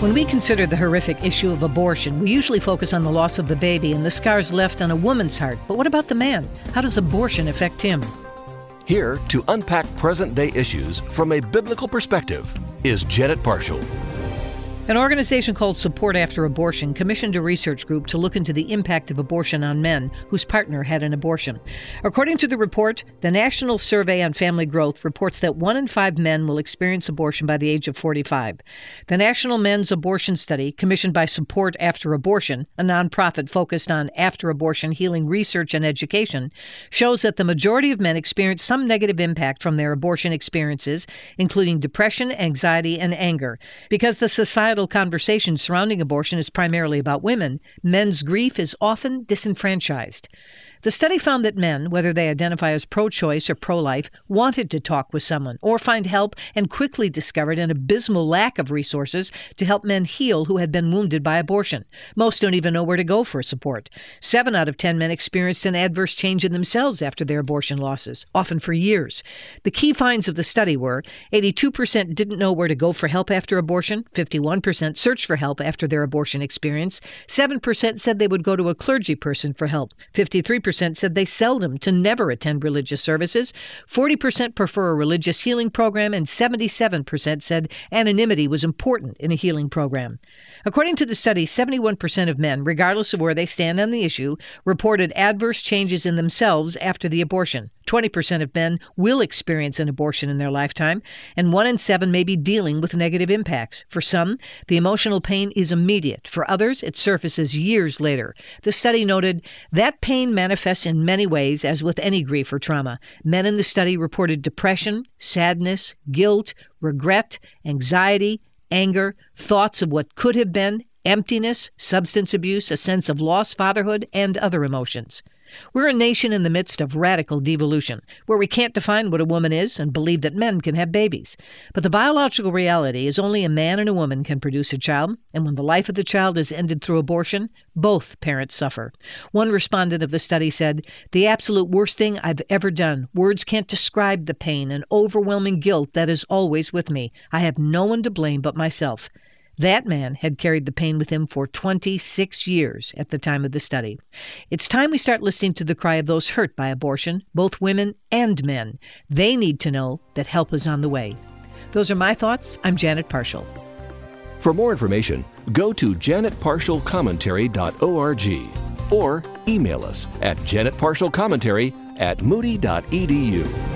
When we consider the horrific issue of abortion, we usually focus on the loss of the baby and the scars left on a woman's heart. But what about the man? How does abortion affect him? Here to unpack present day issues from a biblical perspective is Janet Parshall. An organization called Support After Abortion commissioned a research group to look into the impact of abortion on men whose partner had an abortion. According to the report, the National Survey on Family Growth reports that one in five men will experience abortion by the age of 45. The National Men's Abortion Study, commissioned by Support After Abortion, a nonprofit focused on after abortion healing research and education, shows that the majority of men experience some negative impact from their abortion experiences, including depression, anxiety, and anger. Because the societal societal conversation surrounding abortion is primarily about women, men's grief is often disenfranchised. The study found that men, whether they identify as pro choice or pro life, wanted to talk with someone or find help and quickly discovered an abysmal lack of resources to help men heal who had been wounded by abortion. Most don't even know where to go for support. Seven out of ten men experienced an adverse change in themselves after their abortion losses, often for years. The key finds of the study were 82% didn't know where to go for help after abortion, 51% searched for help after their abortion experience, 7% said they would go to a clergy person for help, 53% percent said they seldom to never attend religious services. 40% prefer a religious healing program, and 77% said anonymity was important in a healing program. According to the study, 71% of men, regardless of where they stand on the issue, reported adverse changes in themselves after the abortion. 20% of men will experience an abortion in their lifetime, and 1 in 7 may be dealing with negative impacts. For some, the emotional pain is immediate. For others, it surfaces years later. The study noted that pain manifests in many ways, as with any grief or trauma. Men in the study reported depression, sadness, guilt, regret, anxiety, anger, thoughts of what could have been, emptiness, substance abuse, a sense of lost fatherhood, and other emotions. We're a nation in the midst of radical devolution, where we can't define what a woman is and believe that men can have babies. But the biological reality is only a man and a woman can produce a child, and when the life of the child is ended through abortion, both parents suffer. One respondent of the study said, The absolute worst thing I've ever done. Words can't describe the pain and overwhelming guilt that is always with me. I have no one to blame but myself. That man had carried the pain with him for 26 years at the time of the study. It's time we start listening to the cry of those hurt by abortion, both women and men. They need to know that help is on the way. Those are my thoughts. I'm Janet Parshall. For more information, go to janetparshallcommentary.org or email us at janetparshallcommentary at moody.edu.